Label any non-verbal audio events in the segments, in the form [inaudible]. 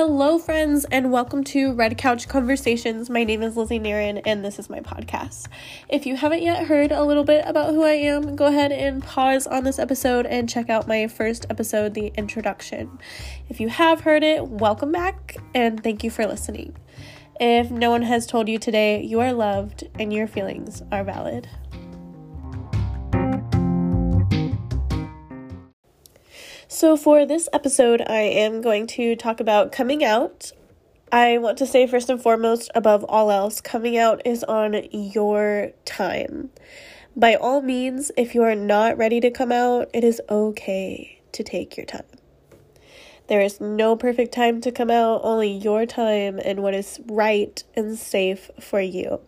Hello, friends, and welcome to Red Couch Conversations. My name is Lizzie Nairn, and this is my podcast. If you haven't yet heard a little bit about who I am, go ahead and pause on this episode and check out my first episode, the introduction. If you have heard it, welcome back, and thank you for listening. If no one has told you today, you are loved and your feelings are valid. So, for this episode, I am going to talk about coming out. I want to say, first and foremost, above all else, coming out is on your time. By all means, if you are not ready to come out, it is okay to take your time. There is no perfect time to come out, only your time and what is right and safe for you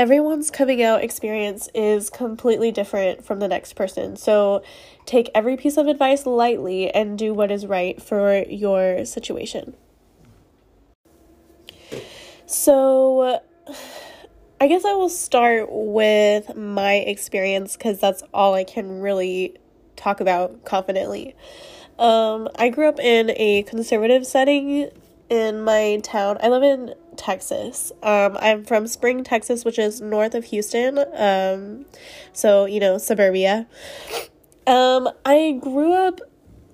everyone's coming out experience is completely different from the next person. So take every piece of advice lightly and do what is right for your situation. So, I guess I will start with my experience because that's all I can really talk about confidently. Um, I grew up in a conservative setting in my town. I live in Texas. Um, I'm from Spring, Texas, which is north of Houston. Um, so, you know, suburbia. Um, I grew up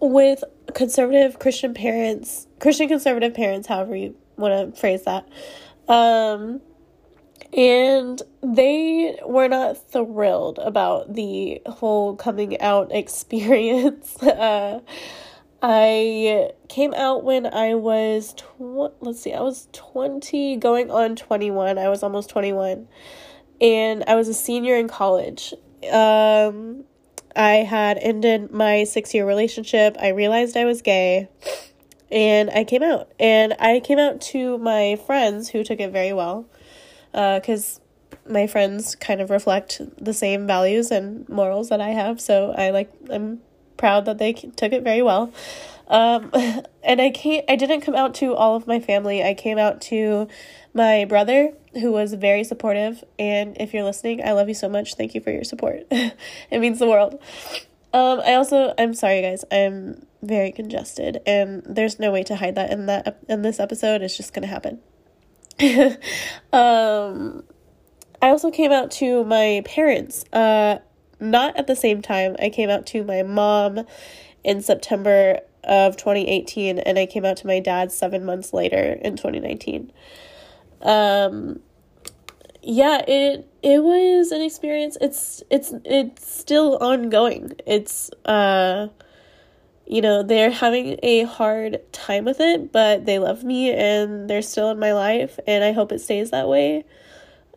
with conservative Christian parents, Christian conservative parents, however you want to phrase that. Um, and they were not thrilled about the whole coming out [laughs] experience. uh, I came out when I was tw- let's see, I was 20 going on 21. I was almost 21. And I was a senior in college. Um I had ended my 6-year relationship. I realized I was gay and I came out. And I came out to my friends who took it very well. Uh cuz my friends kind of reflect the same values and morals that I have. So I like I'm proud that they took it very well. Um, [laughs] and I can't, I didn't come out to all of my family. I came out to my brother, who was very supportive. And if you're listening, I love you so much. Thank you for your support. [laughs] it means the world. Um, I also, I'm sorry, guys. I'm very congested, and there's no way to hide that in that in this episode. It's just gonna happen. [laughs] um, I also came out to my parents. Uh, not at the same time. I came out to my mom in September of 2018 and I came out to my dad 7 months later in 2019. Um yeah, it it was an experience. It's it's it's still ongoing. It's uh you know, they're having a hard time with it, but they love me and they're still in my life and I hope it stays that way.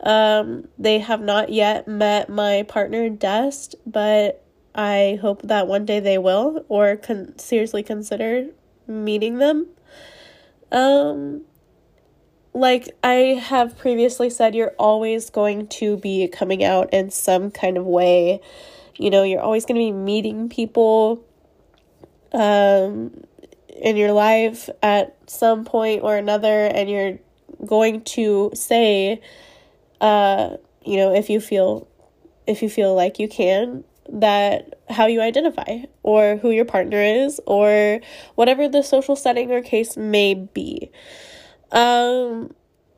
Um, they have not yet met my partner, Dest, but I hope that one day they will or can seriously consider meeting them. Um, like I have previously said, you're always going to be coming out in some kind of way. You know, you're always going to be meeting people um, in your life at some point or another, and you're going to say, uh, you know, if you feel if you feel like you can that how you identify or who your partner is or whatever the social setting or case may be. Um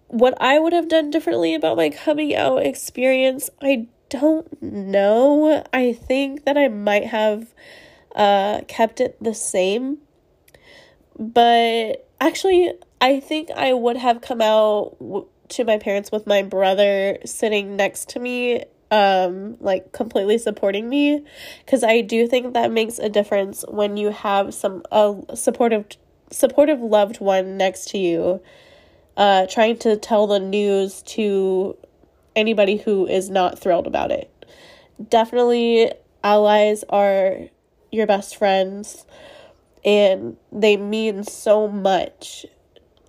what I would have done differently about my coming out experience, I don't know. I think that I might have uh kept it the same. But actually, I think I would have come out w- to my parents with my brother sitting next to me um like completely supporting me cuz I do think that makes a difference when you have some a supportive supportive loved one next to you uh trying to tell the news to anybody who is not thrilled about it. Definitely allies are your best friends and they mean so much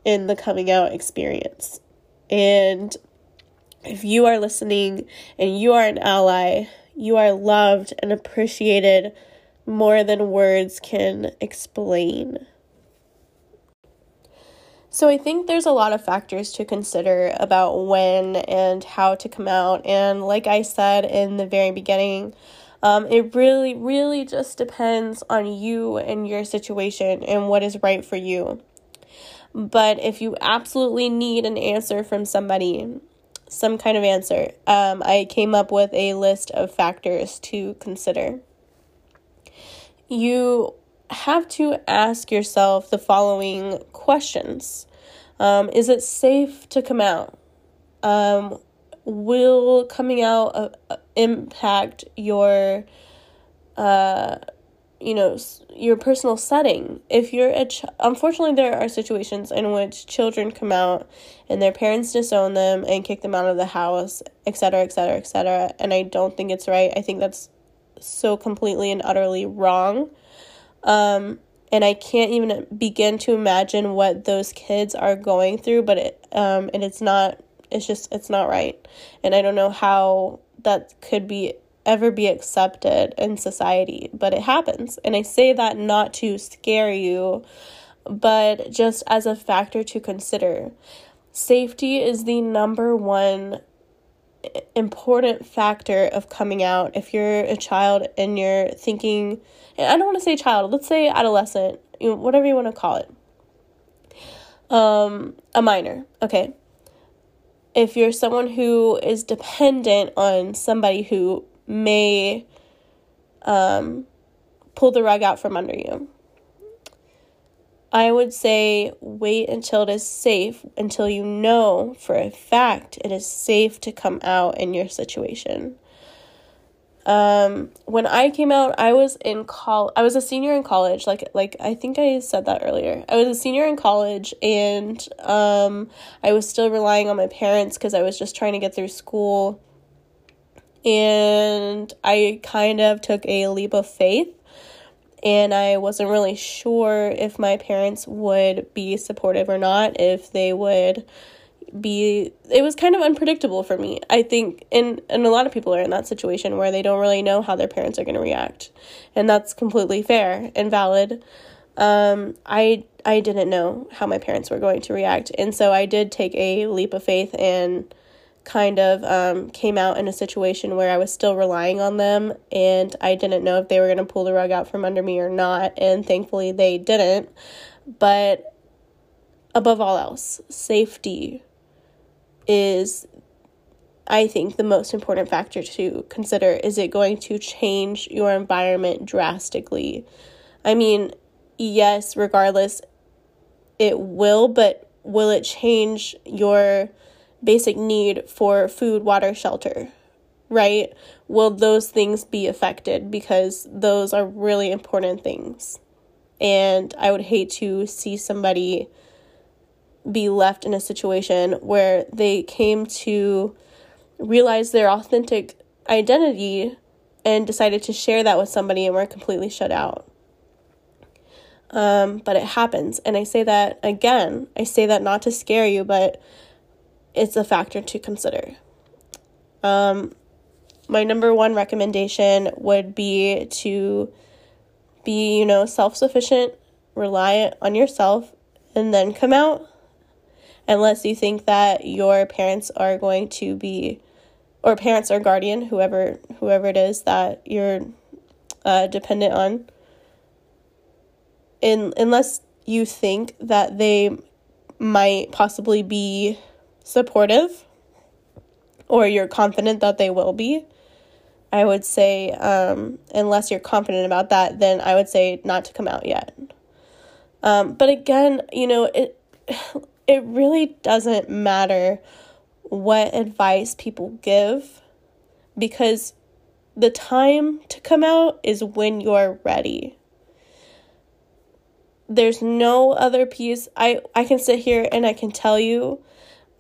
in the coming out experience. And if you are listening and you are an ally, you are loved and appreciated more than words can explain. So, I think there's a lot of factors to consider about when and how to come out. And, like I said in the very beginning, Um, it really, really just depends on you and your situation and what is right for you. But if you absolutely need an answer from somebody, some kind of answer, um, I came up with a list of factors to consider. You have to ask yourself the following questions um, Is it safe to come out? Um, will coming out uh, impact your uh, you know your personal setting. If you're a ch- unfortunately there are situations in which children come out and their parents disown them and kick them out of the house etc etc etc and i don't think it's right. I think that's so completely and utterly wrong. Um, and i can't even begin to imagine what those kids are going through but it um, and it's not it's just it's not right. And i don't know how that could be ever be accepted in society, but it happens. And I say that not to scare you, but just as a factor to consider. Safety is the number one important factor of coming out. If you're a child and you're thinking, and I don't want to say child, let's say adolescent, you know, whatever you want to call it. Um, a minor, okay. If you're someone who is dependent on somebody who may um, pull the rug out from under you. I would say wait until it is safe, until you know for a fact it is safe to come out in your situation. Um, when I came out, I was in col I was a senior in college, like like I think I said that earlier. I was a senior in college and um I was still relying on my parents cuz I was just trying to get through school and I kind of took a leap of faith and I wasn't really sure if my parents would be supportive or not, if they would be it was kind of unpredictable for me. I think and and a lot of people are in that situation where they don't really know how their parents are going to react. And that's completely fair and valid. Um I I didn't know how my parents were going to react. And so I did take a leap of faith and kind of um, came out in a situation where I was still relying on them and I didn't know if they were going to pull the rug out from under me or not. And thankfully they didn't. But above all else, safety is, I think, the most important factor to consider. Is it going to change your environment drastically? I mean, yes, regardless, it will, but will it change your basic need for food, water, shelter, right? Will those things be affected? Because those are really important things. And I would hate to see somebody be left in a situation where they came to realize their authentic identity and decided to share that with somebody and were completely shut out. Um, but it happens. And I say that again, I say that not to scare you, but it's a factor to consider. Um, my number one recommendation would be to be, you know, self sufficient, reliant on yourself, and then come out. Unless you think that your parents are going to be, or parents or guardian, whoever whoever it is that you're uh, dependent on. In unless you think that they might possibly be supportive or you're confident that they will be, I would say, um, unless you're confident about that, then I would say not to come out yet. Um, but again, you know, it [sighs] it really doesn't matter what advice people give because the time to come out is when you're ready. There's no other piece. I, I can sit here and I can tell you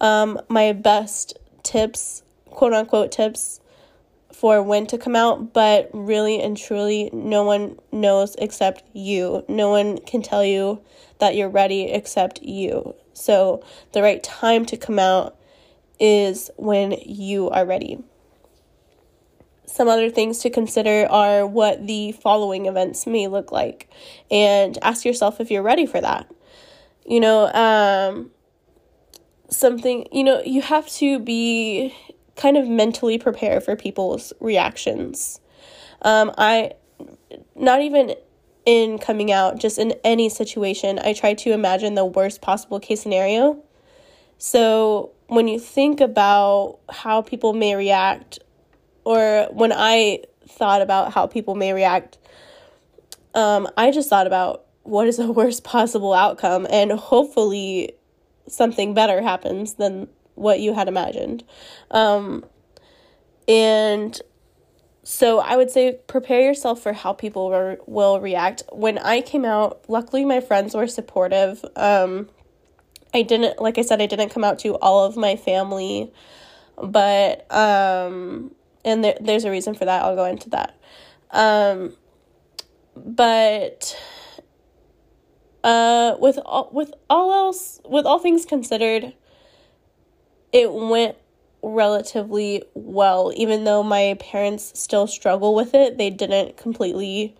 um, my best tips, quote unquote tips, for when to come out, but really and truly, no one knows except you. No one can tell you that you're ready except you. So, the right time to come out is when you are ready. Some other things to consider are what the following events may look like, and ask yourself if you're ready for that. You know, um, something, you know, you have to be kind of mentally prepared for people's reactions. Um, I, not even in coming out, just in any situation, I try to imagine the worst possible case scenario. So when you think about how people may react, or when I thought about how people may react, um, I just thought about what is the [laughs] worst possible outcome, and hopefully something better happens than what you had imagined. Um, and so I would say prepare yourself for how people re- will react. When I came out, luckily my friends were supportive. Um, I didn't, like I said, I didn't come out to all of my family, but, um, and there, there's a reason for that. I'll go into that. Um, but, uh, with all, with all else, with all things considered, it went relatively well. Even though my parents still struggle with it, they didn't completely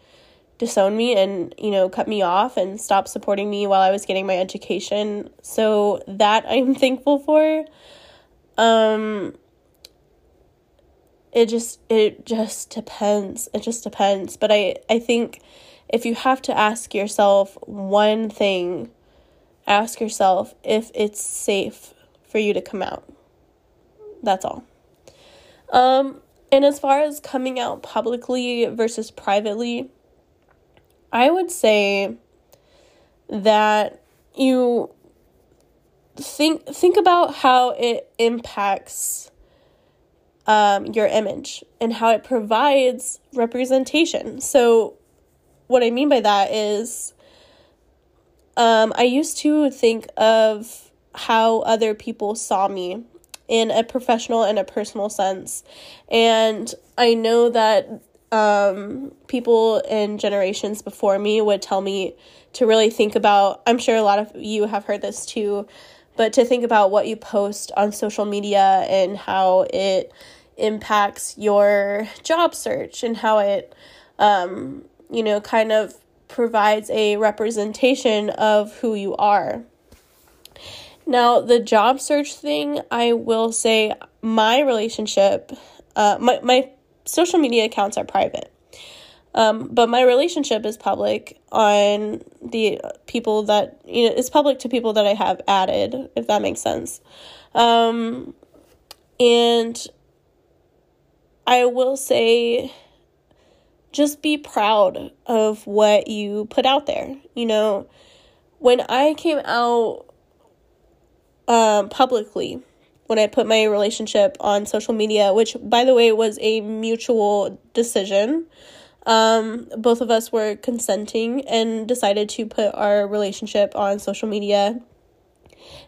disown me and, you know, cut me off and stop supporting me while I was getting my education. So that I'm [laughs] thankful for. Um it just it just depends. It just depends. But I I think if you have to ask yourself one thing, ask yourself if it's safe for you to come out. That's all. Um, and as far as coming out publicly versus privately, I would say that you think think about how it impacts um, your image and how it provides representation. So, what I mean by that is, um, I used to think of how other people saw me in a professional and a personal sense. And I know that um, people in generations before me would tell me to really think about, I'm sure a lot of you have heard this too, but to think about what you post on social media and how it impacts your job search and how it, um, you know, kind of provides a representation of who you are. Now, the job search thing, I will say my relationship, uh, my, my social media accounts are private. Um, but my relationship is public on the people that, you know, it's public to people that I have added, if that makes sense. Um, and I will say, just be proud of what you put out there. You know, when I came out um, publicly when I put my relationship on social media, which, by the way, was a mutual decision. Um, both of us were consenting and decided to put our relationship on social media.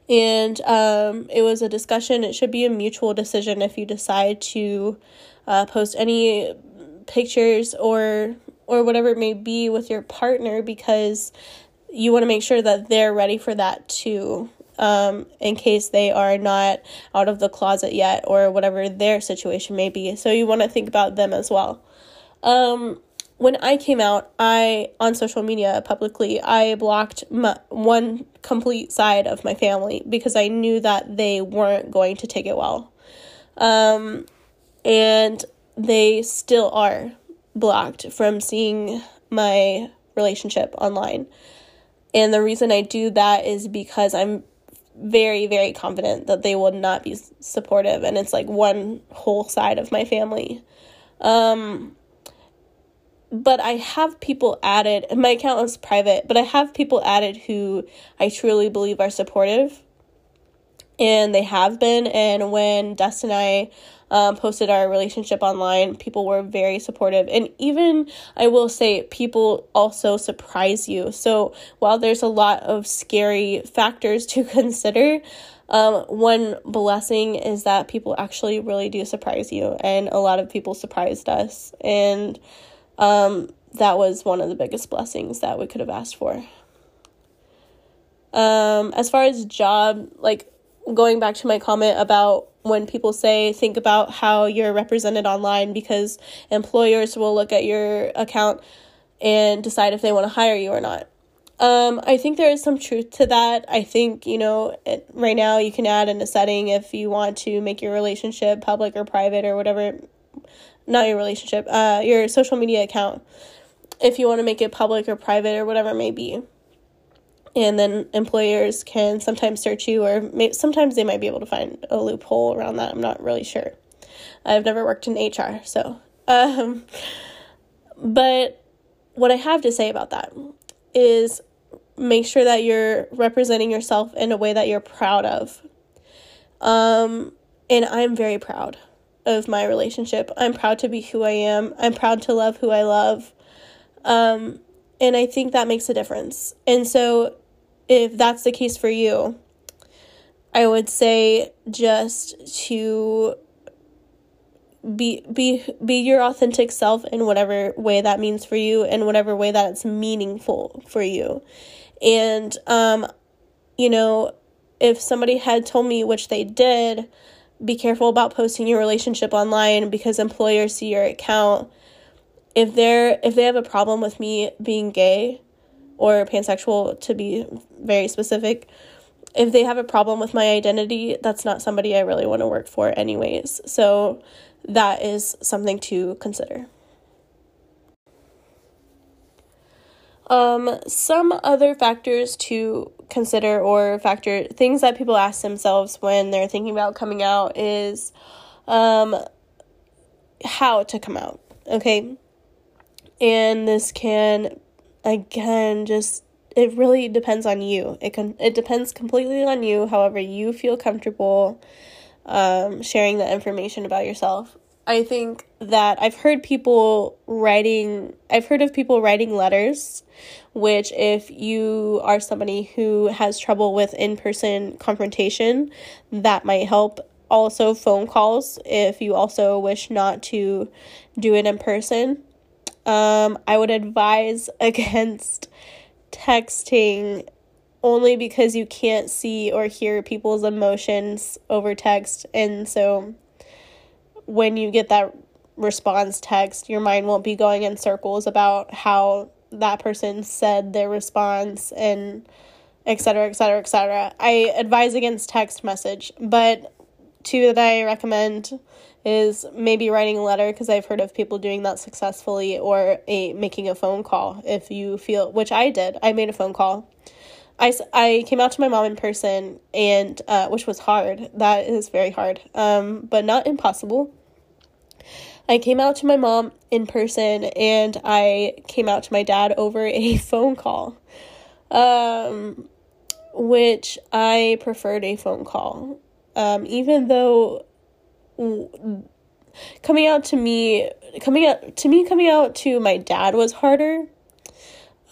And um, it was a discussion. It should be a mutual decision if you decide to uh, post any pictures or or whatever it may be with your partner because you want to make sure that they're ready for that too um, in case they are not out of the closet yet or whatever their situation may be. So you want to think about them as well. Um, when I came out, I on social media publicly, I blocked my, one complete side of my family because I knew that they weren't going to take it well. Um, and they still are blocked from seeing my relationship online. And the reason I do that is because I'm very very confident that they will not be supportive and it's like one whole side of my family um but I have people added and my account is private but I have people added who I truly believe are supportive and they have been and when Dustin and I um, posted our relationship online, people were very supportive. And even, I will say, people also surprise you. So while there's a lot of scary factors [laughs] to consider, um, one blessing is that people actually really do surprise you. And a lot of people surprised us. And um, that was one of the biggest blessings that we could have asked for. Um, as far as job, like going back to my comment about when people say think about how you're represented online because employers will look at your account and decide if they want to hire you or not. Um, I think there is some truth to that. I think, you know, it, right now you can add in a setting if you want to make your relationship public or private or whatever not your relationship, uh, your social media account if you want to make it public or private or whatever it may be. And then employers can sometimes search you, or may, sometimes they might be able to find a loophole around that. I'm not really sure. I've never worked in HR, so. Um, but what I have to say about that is make sure that you're representing yourself in a way that you're proud of. Um, and I'm very proud of my relationship. I'm proud to be who I am. I'm proud to love who I love. Um, and I think that makes a difference. And so, if that's the case for you, I would say just to be be be your authentic self in whatever way that means for you and whatever way that it's meaningful for you. And um you know, if somebody had told me which they did, be careful about posting your relationship online because employers see your account. If they're if they have a problem with me being gay or pansexual to be very specific, if they have a problem with my identity, that's not somebody I really want to work for anyways. So that is something to consider. Um, some other factors to consider or factor things that people ask themselves when they're thinking about coming out is um, how to come out. Okay. And this can again just it really depends on you. It can it depends completely on you, however you feel comfortable um, sharing that information about yourself. I think that I've heard people writing, I've heard of people writing letters, which, if you are somebody who has trouble with in person confrontation, that might help. Also, phone calls, if you also wish not to do it in person. Um, I would advise [laughs] against texting only because you can't see or hear people's emotions over text. And so when you get that response text, your mind won't be going in circles about how that person said their response and et cetera, et cetera, et cetera. I advise against text message, but two that I recommend is maybe writing a letter because I've heard of people doing that successfully or a making a phone call if you feel which I did. I made a phone call. I, I came out to my mom in person and uh, which was hard. That is very hard. Um, but not impossible. I came out to my mom in person and I came out to my dad over a [laughs] phone call. Um, which I preferred a phone call. Um, even though coming out to me coming out to me coming out to my dad was harder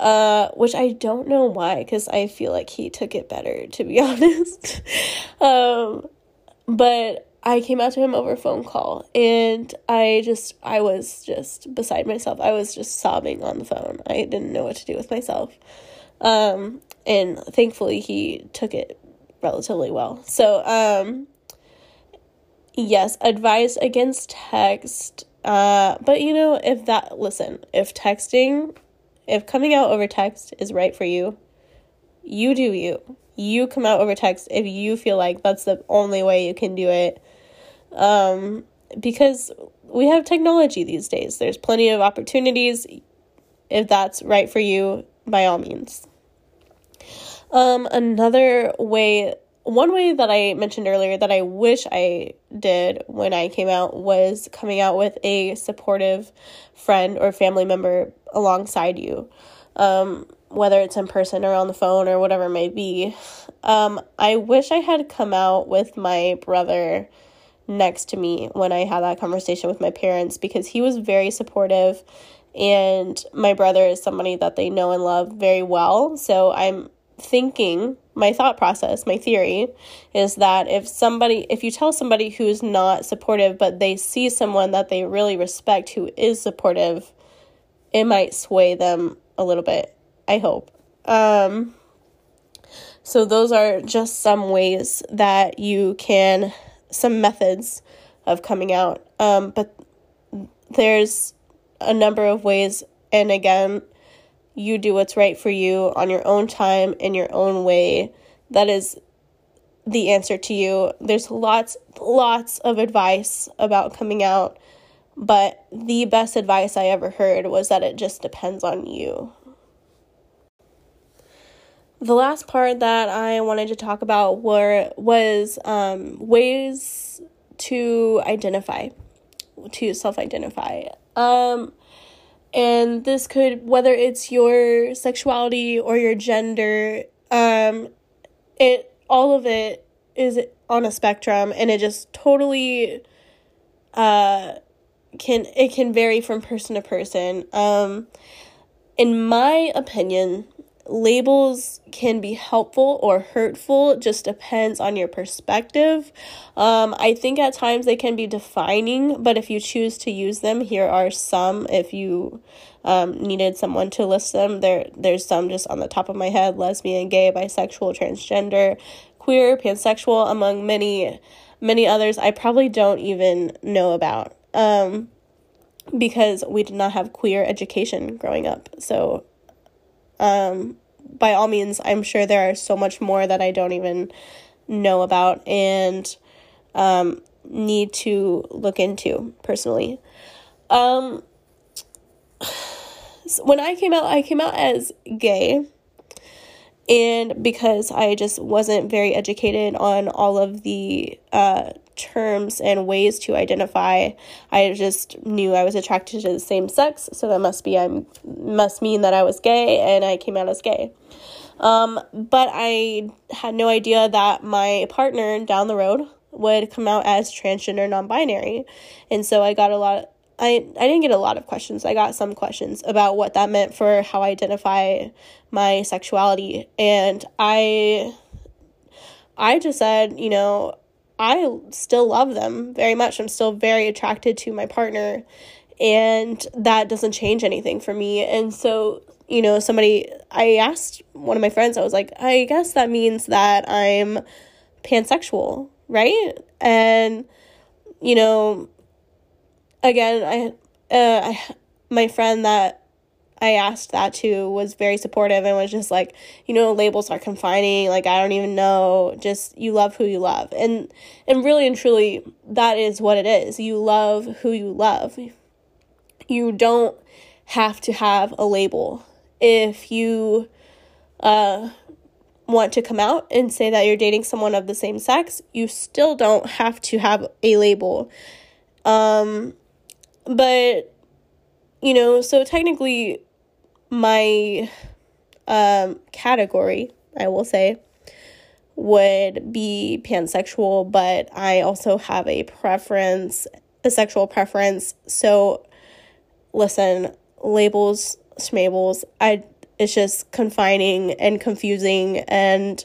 uh, which I don't know why, because I feel like he took it better, to be [laughs] honest. um, but I came out to him over phone call, and I just, I was just beside myself. I was just sobbing on the phone. I didn't know what to do with myself. Um, and thankfully, he took it relatively well. So, um, yes, advice against text. Uh, but you know, if that, listen, if texting, if coming out over text is right for you, you do you. You come out over text if you feel like that's the only way you can do it. Um, because we have technology these days. There's plenty of opportunities. If that's right for you, by all means. Um, another way one way that I mentioned earlier that I wish I did when I came out was coming out with a supportive friend or family member alongside you, um, whether it's in person or on the phone or whatever it may be. Um, I wish I had come out with my brother next to me when I had that conversation with my parents because he was very supportive and my brother is somebody that they know and love very well. So I'm thinking my thought process, my theory is that if somebody, if you tell somebody who's not supportive, but they see someone that they really respect who is supportive, it might sway them a little bit. I hope. Um, so, those are just some ways that you can, some methods of coming out. Um, but there's a number of ways. And again, you do what's right for you on your own time in your own way. That is the answer to you. There's lots lots of advice about coming out But the best advice I ever heard was that it just depends on you. The last part that I wanted to talk about were was um, ways to identify, to self-identify. Um, and this could whether it's your sexuality or your gender, um, it all of it is on a spectrum, and it just totally uh can it can vary from person to person. Um, in my opinion, labels can be helpful or hurtful just depends on your perspective. Um, i think at times they can be defining but if you choose to use them here are some. If you um, needed someone to list them there there's some just on the top of my head. Lesbian gay bisexual transgender queer pansexual among many many others i probably don't even know about. Um, because we did not have queer education growing up. So um, by all means, I'm sure there are so much more that I don't even know about and um, need to look into personally. Um, so [sighs] when I came out, I came out as gay. And because I just wasn't very educated on all of the uh, terms and ways to identify. I just knew I was attracted to the same sex, so that must be I must mean that I was gay and I came out as gay. Um, but I had no idea that my partner down the road would come out as transgender non-binary. And so I got a lot I, I didn't get a lot of questions. I got some questions about what that meant for how I identify my sexuality. And I I just said, you know, I still love them very much. I'm still very attracted to my partner, and that doesn't change anything for me. And so, you know, somebody, I asked one of my friends, I was like, I guess that means that I'm pansexual, right? And, you know, again, I, uh, I, my friend that I asked that too was very supportive and was just like, you know, labels are confining, like I don't even know, just you love who you love. And and really and truly that is what it is. You love who you love. You don't have to have a label. If you uh want to come out and say that you're dating someone of the same sex, you still don't have to have a label. Um but you know, so technically my um, category, I will say, would be pansexual, but I also have a preference, a sexual preference. So, listen, labels, schmabels, I it's just confining and confusing. And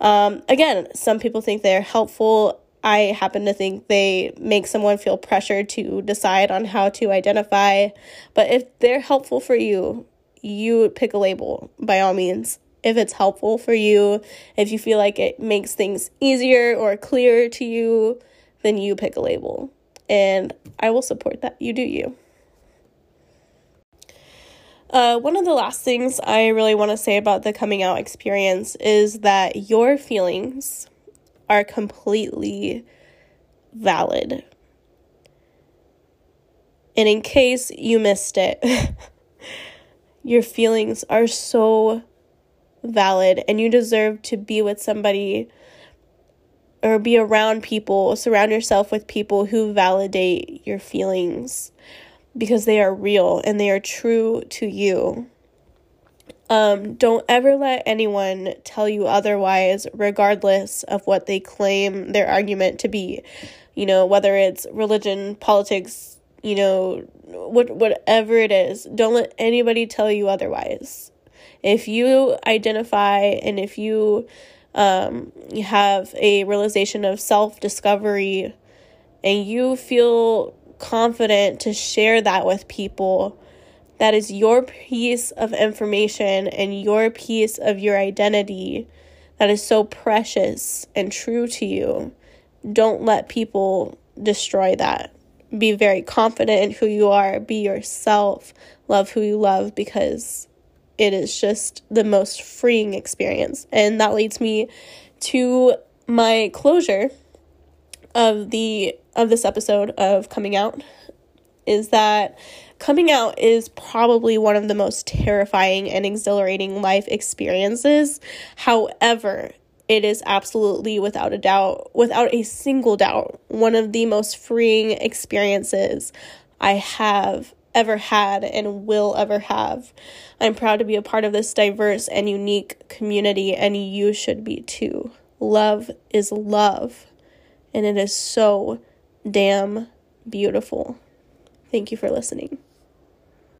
um, again, some people think they're helpful. I happen to think they make someone feel pressured to decide on how to identify. But if they're helpful for you, you pick a label by all means. If it's helpful for you, if you feel like it makes things easier or clearer to you, then you pick a label. And I will support that. You do you. Uh, one of the last things I really want to say about the coming out experience is that your feelings are completely valid. And in case you missed it, [laughs] Your feelings are so valid, and you deserve to be with somebody or be around people, surround yourself with people who validate your feelings because they are real and they are true to you. Um, don't ever let anyone tell you otherwise, regardless of what they claim their argument to be. You know, whether it's religion, politics, you know, what whatever it is, don't let anybody tell you otherwise. If you identify and if you um, you have a realization of self discovery and you feel confident to share that with people, that is your piece of information and your piece of your identity that is so precious and true to you. Don't let people destroy that be very confident in who you are, be yourself, love who you love because it is just the most freeing experience. And that leads me to my closure of the of this episode of coming out is that coming out is probably one of the most terrifying and exhilarating life experiences. However, it is absolutely without a doubt, without a single doubt, one of the most freeing experiences I have ever had and will ever have. I'm proud to be a part of this diverse and unique community, and you should be too. Love is love, and it is so damn beautiful. Thank you for listening.